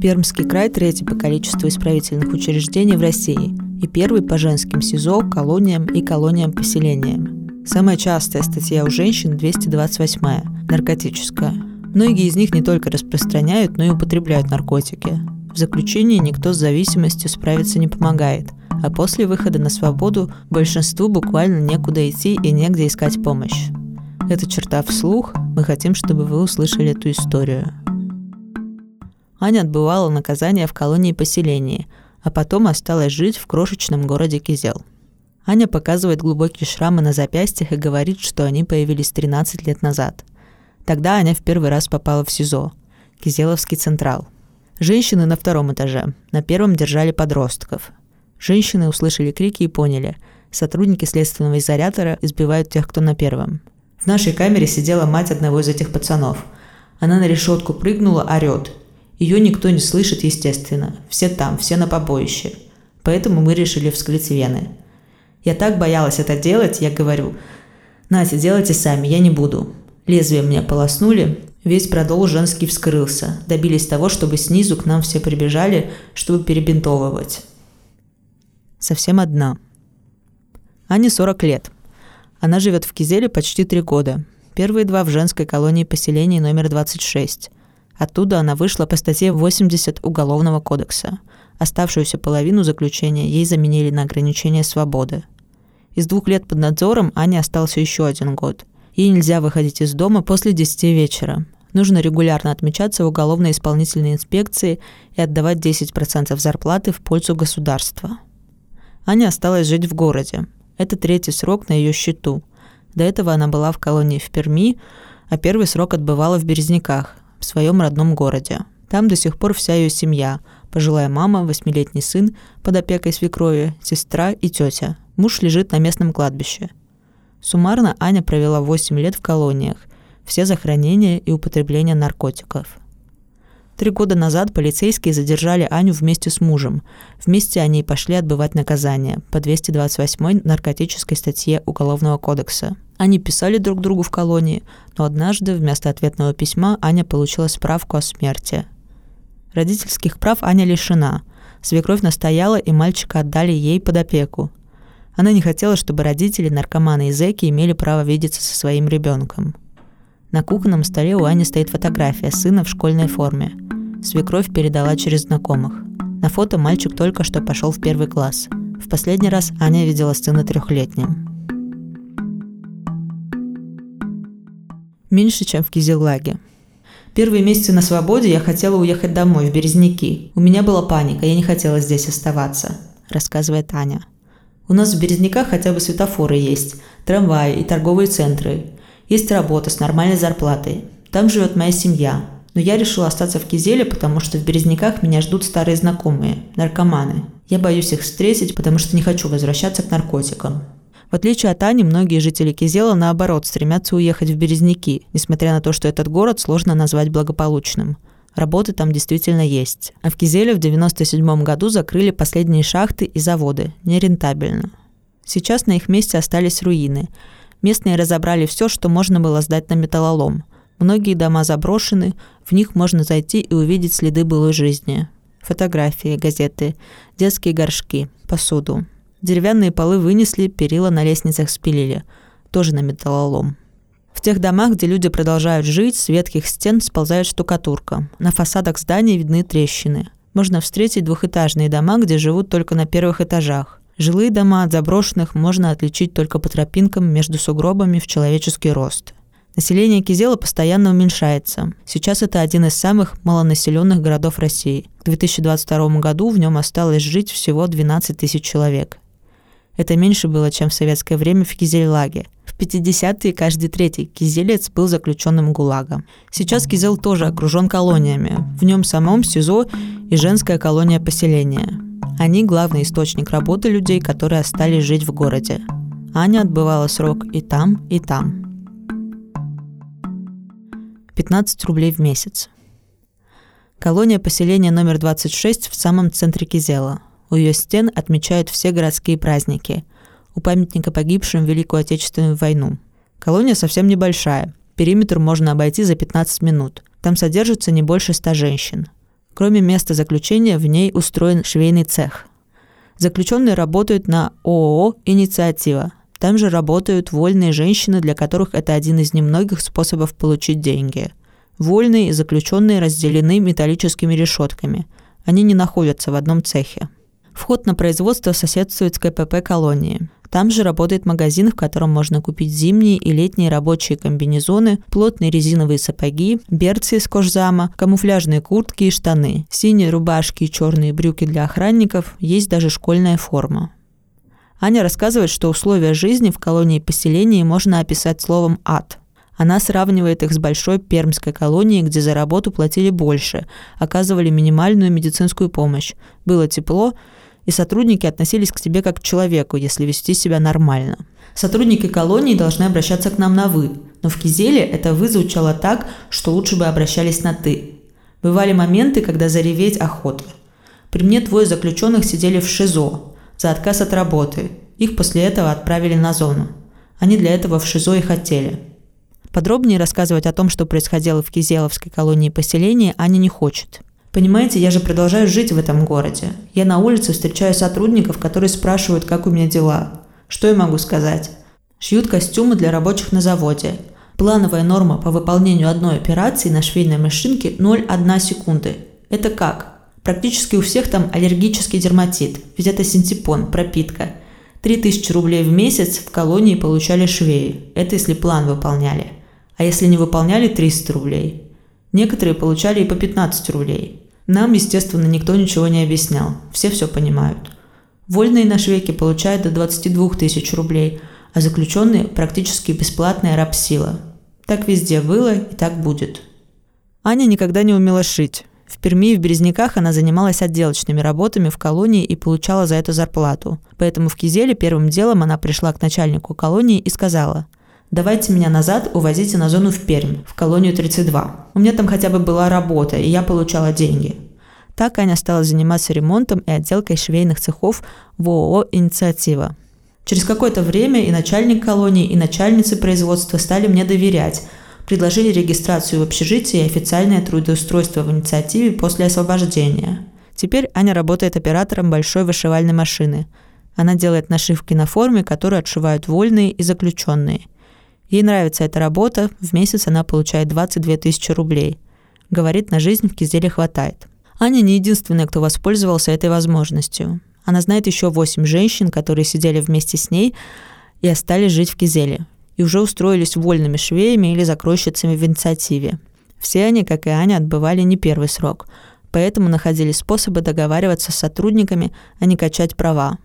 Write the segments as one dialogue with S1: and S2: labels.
S1: Пермский край третий по количеству исправительных учреждений в России и первый по женским СИЗО, колониям и колониям-поселениям. Самая частая статья у женщин 228 наркотическая. Многие из них не только распространяют, но и употребляют наркотики. В заключении никто с зависимостью справиться не помогает, а после выхода на свободу большинству буквально некуда идти и негде искать помощь. Это черта вслух, мы хотим, чтобы вы услышали эту историю. Аня отбывала наказание в колонии-поселении, а потом осталась жить в крошечном городе Кизел. Аня показывает глубокие шрамы на запястьях и говорит, что они появились 13 лет назад. Тогда Аня в первый раз попала в СИЗО – Кизеловский Централ. Женщины на втором этаже, на первом держали подростков. Женщины услышали крики и поняли – сотрудники следственного изолятора избивают тех, кто на первом. В нашей камере сидела мать одного из этих пацанов. Она на решетку прыгнула, орет – ее никто не слышит, естественно. Все там, все на побоище. Поэтому мы решили вскрыть вены. Я так боялась это делать, я говорю, Настя, делайте сами, я не буду. Лезвие мне полоснули, весь продол женский вскрылся. Добились того, чтобы снизу к нам все прибежали, чтобы перебинтовывать. Совсем одна. Ане 40 лет. Она живет в Кизеле почти три года. Первые два в женской колонии поселения номер 26. Оттуда она вышла по статье 80 Уголовного кодекса. Оставшуюся половину заключения ей заменили на ограничение свободы. Из двух лет под надзором Ане остался еще один год. Ей нельзя выходить из дома после 10 вечера. Нужно регулярно отмечаться в уголовной исполнительной инспекции и отдавать 10% зарплаты в пользу государства. Аня осталась жить в городе. Это третий срок на ее счету. До этого она была в колонии в Перми, а первый срок отбывала в Березняках, в своем родном городе. Там до сих пор вся ее семья – пожилая мама, восьмилетний сын под опекой свекрови, сестра и тетя. Муж лежит на местном кладбище. Суммарно Аня провела 8 лет в колониях, все за хранение и употребление наркотиков – Три года назад полицейские задержали Аню вместе с мужем. Вместе они пошли отбывать наказание по 228 наркотической статье Уголовного кодекса. Они писали друг другу в колонии, но однажды вместо ответного письма Аня получила справку о смерти. Родительских прав Аня лишена. Свекровь настояла, и мальчика отдали ей под опеку. Она не хотела, чтобы родители, наркоманы и зэки имели право видеться со своим ребенком. На кухонном столе у Ани стоит фотография сына в школьной форме – Свекровь передала через знакомых. На фото мальчик только что пошел в первый класс. В последний раз Аня видела сына трехлетним. Меньше, чем в Кизиллаге. Первые месяцы на свободе я хотела уехать домой, в Березняки. У меня была паника, я не хотела здесь оставаться, рассказывает Аня. У нас в Березняках хотя бы светофоры есть, трамваи и торговые центры. Есть работа с нормальной зарплатой. Там живет моя семья. Но я решила остаться в Кизеле, потому что в Березняках меня ждут старые знакомые, наркоманы. Я боюсь их встретить, потому что не хочу возвращаться к наркотикам. В отличие от Ани, многие жители Кизела, наоборот, стремятся уехать в Березники, несмотря на то, что этот город сложно назвать благополучным. Работы там действительно есть. А в Кизеле в 1997 году закрыли последние шахты и заводы. Нерентабельно. Сейчас на их месте остались руины. Местные разобрали все, что можно было сдать на металлолом – Многие дома заброшены, в них можно зайти и увидеть следы былой жизни. Фотографии, газеты, детские горшки, посуду. Деревянные полы вынесли, перила на лестницах спилили. Тоже на металлолом. В тех домах, где люди продолжают жить, с ветхих стен сползает штукатурка. На фасадах зданий видны трещины. Можно встретить двухэтажные дома, где живут только на первых этажах. Жилые дома от заброшенных можно отличить только по тропинкам между сугробами в человеческий рост. Население Кизела постоянно уменьшается. Сейчас это один из самых малонаселенных городов России. К 2022 году в нем осталось жить всего 12 тысяч человек. Это меньше было, чем в советское время в Кизельлаге. В 50-е каждый третий кизелец был заключенным ГУЛАГом. Сейчас Кизел тоже окружен колониями. В нем самом СИЗО и женская колония поселения. Они – главный источник работы людей, которые остались жить в городе. Аня отбывала срок и там, и там – 15 рублей в месяц. Колония поселения номер 26 в самом центре Кизела. У ее стен отмечают все городские праздники. У памятника погибшим в Великую Отечественную войну. Колония совсем небольшая. Периметр можно обойти за 15 минут. Там содержится не больше 100 женщин. Кроме места заключения, в ней устроен швейный цех. Заключенные работают на ООО «Инициатива». Там же работают вольные женщины, для которых это один из немногих способов получить деньги. Вольные и заключенные разделены металлическими решетками. Они не находятся в одном цехе. Вход на производство соседствует с КПП колонии. Там же работает магазин, в котором можно купить зимние и летние рабочие комбинезоны, плотные резиновые сапоги, берцы из кожзама, камуфляжные куртки и штаны, синие рубашки и черные брюки для охранников, есть даже школьная форма. Аня рассказывает, что условия жизни в колонии поселении можно описать словом «ад». Она сравнивает их с большой пермской колонией, где за работу платили больше, оказывали минимальную медицинскую помощь. Было тепло, и сотрудники относились к тебе как к человеку, если вести себя нормально. Сотрудники колонии должны обращаться к нам на «вы», но в Кизеле это «вы» звучало так, что лучше бы обращались на «ты». Бывали моменты, когда зареветь охота. При мне двое заключенных сидели в ШИЗО за отказ от работы. Их после этого отправили на зону. Они для этого в ШИЗО и хотели. Подробнее рассказывать о том, что происходило в Кизеловской колонии поселения, Аня не хочет – Понимаете, я же продолжаю жить в этом городе. Я на улице встречаю сотрудников, которые спрашивают, как у меня дела. Что я могу сказать? Шьют костюмы для рабочих на заводе. Плановая норма по выполнению одной операции на швейной машинке 0,1 секунды. Это как? Практически у всех там аллергический дерматит, ведь это синтепон, пропитка. 3000 рублей в месяц в колонии получали швеи. Это если план выполняли. А если не выполняли 300 рублей – Некоторые получали и по 15 рублей. Нам, естественно, никто ничего не объяснял. Все все понимают. Вольные на швейке получают до 22 тысяч рублей, а заключенные – практически бесплатная рабсила. Так везде было и так будет. Аня никогда не умела шить. В Перми и в Березняках она занималась отделочными работами в колонии и получала за это зарплату. Поэтому в Кизеле первым делом она пришла к начальнику колонии и сказала – Давайте меня назад увозите на зону в Пермь, в колонию 32. У меня там хотя бы была работа, и я получала деньги. Так Аня стала заниматься ремонтом и отделкой швейных цехов в ООО «Инициатива». Через какое-то время и начальник колонии, и начальницы производства стали мне доверять, предложили регистрацию в общежитии и официальное трудоустройство в инициативе после освобождения. Теперь Аня работает оператором большой вышивальной машины. Она делает нашивки на форме, которые отшивают вольные и заключенные – Ей нравится эта работа, в месяц она получает 22 тысячи рублей. Говорит, на жизнь в Кизеле хватает. Аня не единственная, кто воспользовался этой возможностью. Она знает еще 8 женщин, которые сидели вместе с ней и остались жить в Кизеле. И уже устроились вольными швеями или закройщицами в инициативе. Все они, как и Аня, отбывали не первый срок, поэтому находили способы договариваться с сотрудниками, а не качать права.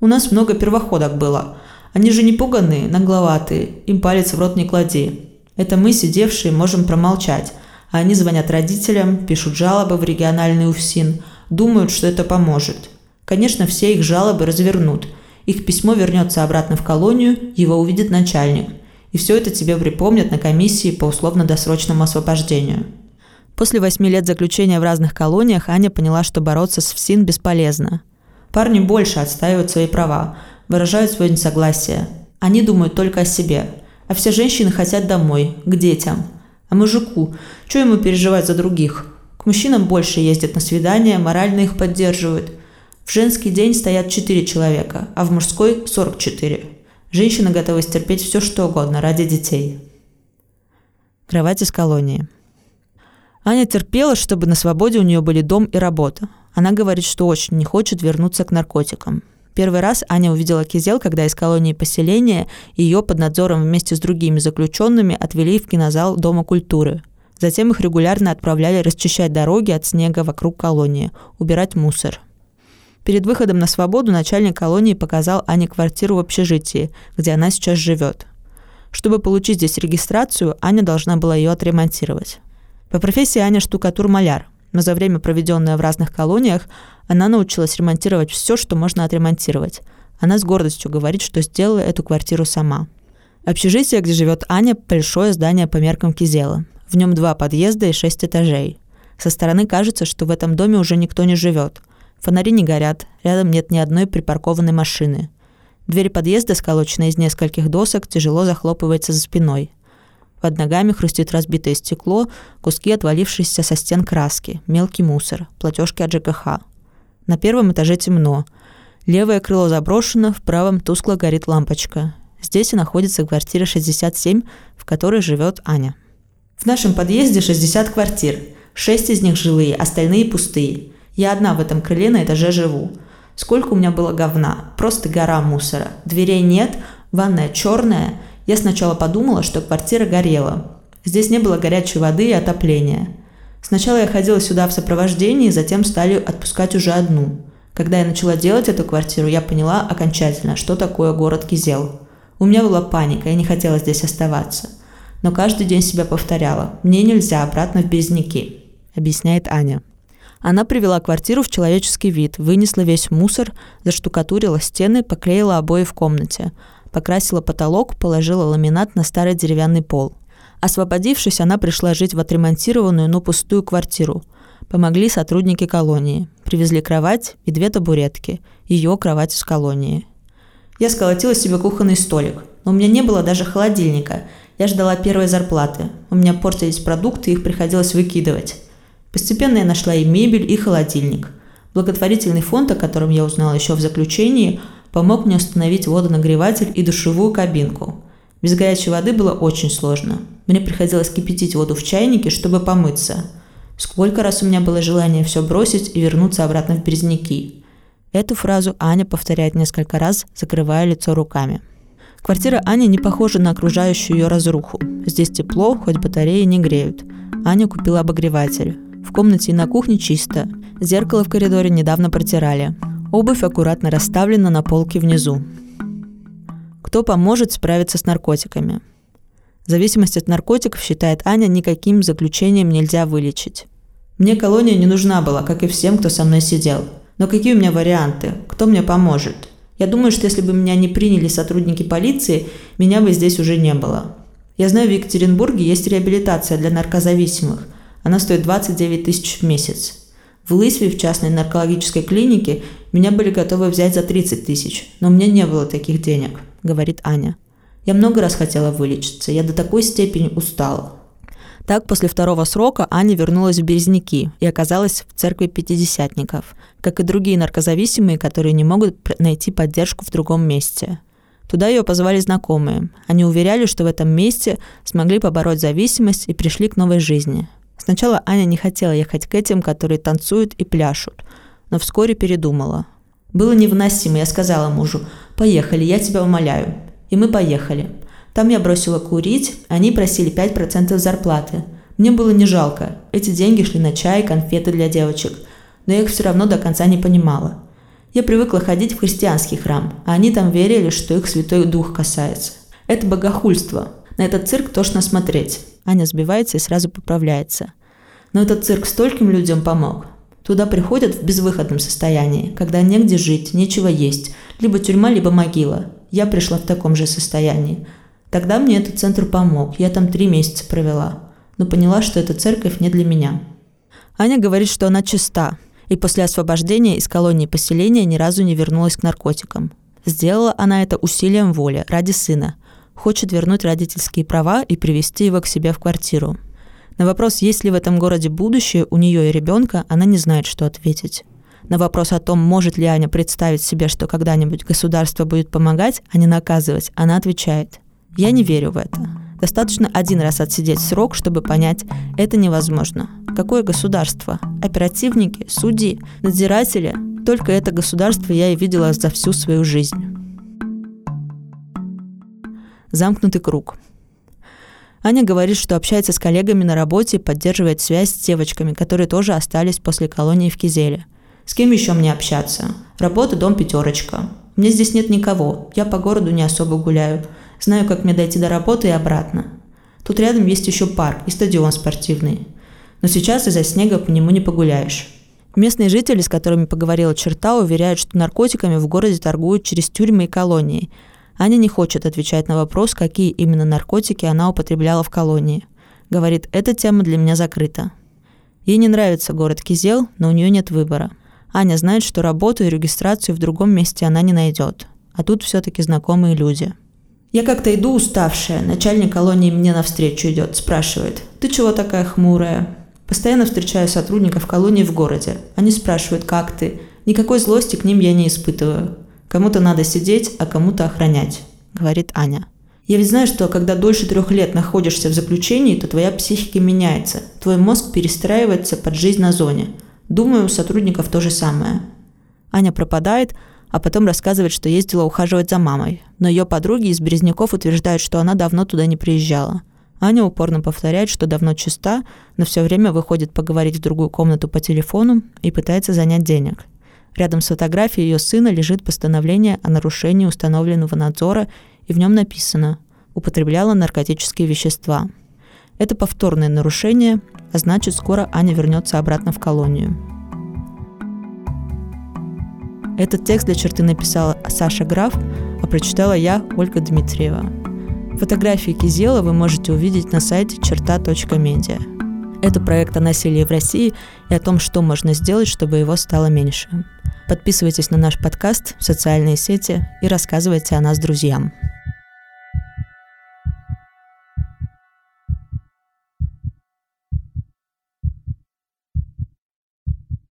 S1: «У нас много первоходок было», они же не пуганные, нагловатые, им палец в рот не клади. Это мы, сидевшие, можем промолчать, а они звонят родителям, пишут жалобы в региональный УФСИН, думают, что это поможет. Конечно, все их жалобы развернут. Их письмо вернется обратно в колонию, его увидит начальник. И все это тебе припомнят на комиссии по условно-досрочному освобождению. После восьми лет заключения в разных колониях Аня поняла, что бороться с ФСИН бесполезно. Парни больше отстаивают свои права, выражают свое несогласие. Они думают только о себе. А все женщины хотят домой, к детям. А мужику, что ему переживать за других? К мужчинам больше ездят на свидания, морально их поддерживают. В женский день стоят 4 человека, а в мужской – 44. Женщины готовы стерпеть все, что угодно ради детей. Кровать из колонии. Аня терпела, чтобы на свободе у нее были дом и работа. Она говорит, что очень не хочет вернуться к наркотикам. Первый раз Аня увидела Кизел, когда из колонии поселения ее под надзором вместе с другими заключенными отвели в кинозал Дома культуры. Затем их регулярно отправляли расчищать дороги от снега вокруг колонии, убирать мусор. Перед выходом на свободу начальник колонии показал Ане квартиру в общежитии, где она сейчас живет. Чтобы получить здесь регистрацию, Аня должна была ее отремонтировать. По профессии Аня штукатур-маляр – но за время, проведенное в разных колониях, она научилась ремонтировать все, что можно отремонтировать. Она с гордостью говорит, что сделала эту квартиру сама. Общежитие, где живет Аня, большое здание по меркам Кизела. В нем два подъезда и шесть этажей. Со стороны кажется, что в этом доме уже никто не живет. Фонари не горят, рядом нет ни одной припаркованной машины. Дверь подъезда, сколоченная из нескольких досок, тяжело захлопывается за спиной. Под ногами хрустит разбитое стекло, куски отвалившиеся со стен краски, мелкий мусор, платежки от ЖКХ. На первом этаже темно. Левое крыло заброшено, в правом тускло горит лампочка. Здесь и находится квартира 67, в которой живет Аня. В нашем подъезде 60 квартир. Шесть из них жилые, остальные пустые. Я одна в этом крыле на этаже живу. Сколько у меня было говна. Просто гора мусора. Дверей нет, ванная черная. Я сначала подумала, что квартира горела. Здесь не было горячей воды и отопления. Сначала я ходила сюда в сопровождении, затем стали отпускать уже одну. Когда я начала делать эту квартиру, я поняла окончательно, что такое город Кизел. У меня была паника, я не хотела здесь оставаться. Но каждый день себя повторяла. Мне нельзя обратно в Березники, объясняет Аня. Она привела квартиру в человеческий вид, вынесла весь мусор, заштукатурила стены, поклеила обои в комнате, покрасила потолок, положила ламинат на старый деревянный пол. Освободившись, она пришла жить в отремонтированную, но пустую квартиру. Помогли сотрудники колонии. Привезли кровать и две табуретки. Ее кровать из колонии. Я сколотила себе кухонный столик. Но у меня не было даже холодильника. Я ждала первой зарплаты. У меня портились продукты, их приходилось выкидывать. Постепенно я нашла и мебель, и холодильник. Благотворительный фонд, о котором я узнала еще в заключении, помог мне установить водонагреватель и душевую кабинку. Без горячей воды было очень сложно. Мне приходилось кипятить воду в чайнике, чтобы помыться. Сколько раз у меня было желание все бросить и вернуться обратно в Березники. Эту фразу Аня повторяет несколько раз, закрывая лицо руками. Квартира Ани не похожа на окружающую ее разруху. Здесь тепло, хоть батареи не греют. Аня купила обогреватель. В комнате и на кухне чисто. Зеркало в коридоре недавно протирали. Обувь аккуратно расставлена на полке внизу. Кто поможет справиться с наркотиками? Зависимость от наркотиков, считает Аня, никаким заключением нельзя вылечить. Мне колония не нужна была, как и всем, кто со мной сидел. Но какие у меня варианты? Кто мне поможет? Я думаю, что если бы меня не приняли сотрудники полиции, меня бы здесь уже не было. Я знаю, в Екатеринбурге есть реабилитация для наркозависимых – она стоит 29 тысяч в месяц. В Лысве, в частной наркологической клинике, меня были готовы взять за 30 тысяч, но у меня не было таких денег, говорит Аня. Я много раз хотела вылечиться, я до такой степени устала. Так, после второго срока Аня вернулась в Березники и оказалась в церкви пятидесятников, как и другие наркозависимые, которые не могут найти поддержку в другом месте. Туда ее позвали знакомые. Они уверяли, что в этом месте смогли побороть зависимость и пришли к новой жизни. Сначала Аня не хотела ехать к этим, которые танцуют и пляшут, но вскоре передумала. Было невыносимо, я сказала мужу, «Поехали, я тебя умоляю». И мы поехали. Там я бросила курить, они просили 5% зарплаты. Мне было не жалко. Эти деньги шли на чай, конфеты для девочек. Но я их все равно до конца не понимала. Я привыкла ходить в христианский храм, а они там верили, что их Святой Дух касается. Это богохульство. На этот цирк тошно смотреть. Аня сбивается и сразу поправляется. Но этот цирк стольким людям помог. Туда приходят в безвыходном состоянии, когда негде жить, нечего есть. Либо тюрьма, либо могила. Я пришла в таком же состоянии. Тогда мне этот центр помог. Я там три месяца провела. Но поняла, что эта церковь не для меня. Аня говорит, что она чиста. И после освобождения из колонии поселения ни разу не вернулась к наркотикам. Сделала она это усилием воли, ради сына – хочет вернуть родительские права и привести его к себе в квартиру. На вопрос, есть ли в этом городе будущее у нее и ребенка, она не знает, что ответить. На вопрос о том, может ли Аня представить себе, что когда-нибудь государство будет помогать, а не наказывать, она отвечает «Я не верю в это». Достаточно один раз отсидеть срок, чтобы понять, это невозможно. Какое государство? Оперативники, судьи, надзиратели? Только это государство я и видела за всю свою жизнь. Замкнутый круг. Аня говорит, что общается с коллегами на работе и поддерживает связь с девочками, которые тоже остались после колонии в Кизеле. С кем еще мне общаться? Работа, дом, пятерочка. Мне здесь нет никого. Я по городу не особо гуляю. Знаю, как мне дойти до работы и обратно. Тут рядом есть еще парк и стадион спортивный. Но сейчас из-за снега по нему не погуляешь. Местные жители, с которыми поговорила черта, уверяют, что наркотиками в городе торгуют через тюрьмы и колонии – Аня не хочет отвечать на вопрос, какие именно наркотики она употребляла в колонии. Говорит, эта тема для меня закрыта. Ей не нравится город Кизел, но у нее нет выбора. Аня знает, что работу и регистрацию в другом месте она не найдет. А тут все-таки знакомые люди. Я как-то иду уставшая, начальник колонии мне навстречу идет, спрашивает, «Ты чего такая хмурая?» Постоянно встречаю сотрудников колонии в городе. Они спрашивают, как ты. Никакой злости к ним я не испытываю. Кому-то надо сидеть, а кому-то охранять, говорит Аня. Я ведь знаю, что когда дольше трех лет находишься в заключении, то твоя психика меняется. Твой мозг перестраивается под жизнь на зоне. Думаю, у сотрудников то же самое. Аня пропадает, а потом рассказывает, что ездила ухаживать за мамой. Но ее подруги из Березняков утверждают, что она давно туда не приезжала. Аня упорно повторяет, что давно чиста, но все время выходит поговорить в другую комнату по телефону и пытается занять денег. Рядом с фотографией ее сына лежит постановление о нарушении установленного надзора, и в нем написано «употребляла наркотические вещества». Это повторное нарушение, а значит, скоро Аня вернется обратно в колонию. Этот текст для черты написала Саша Граф, а прочитала я, Ольга Дмитриева. Фотографии Кизела вы можете увидеть на сайте черта.медиа. Это проект о насилии в России и о том, что можно сделать, чтобы его стало меньше. Подписывайтесь на наш подкаст в социальные сети и рассказывайте о нас друзьям.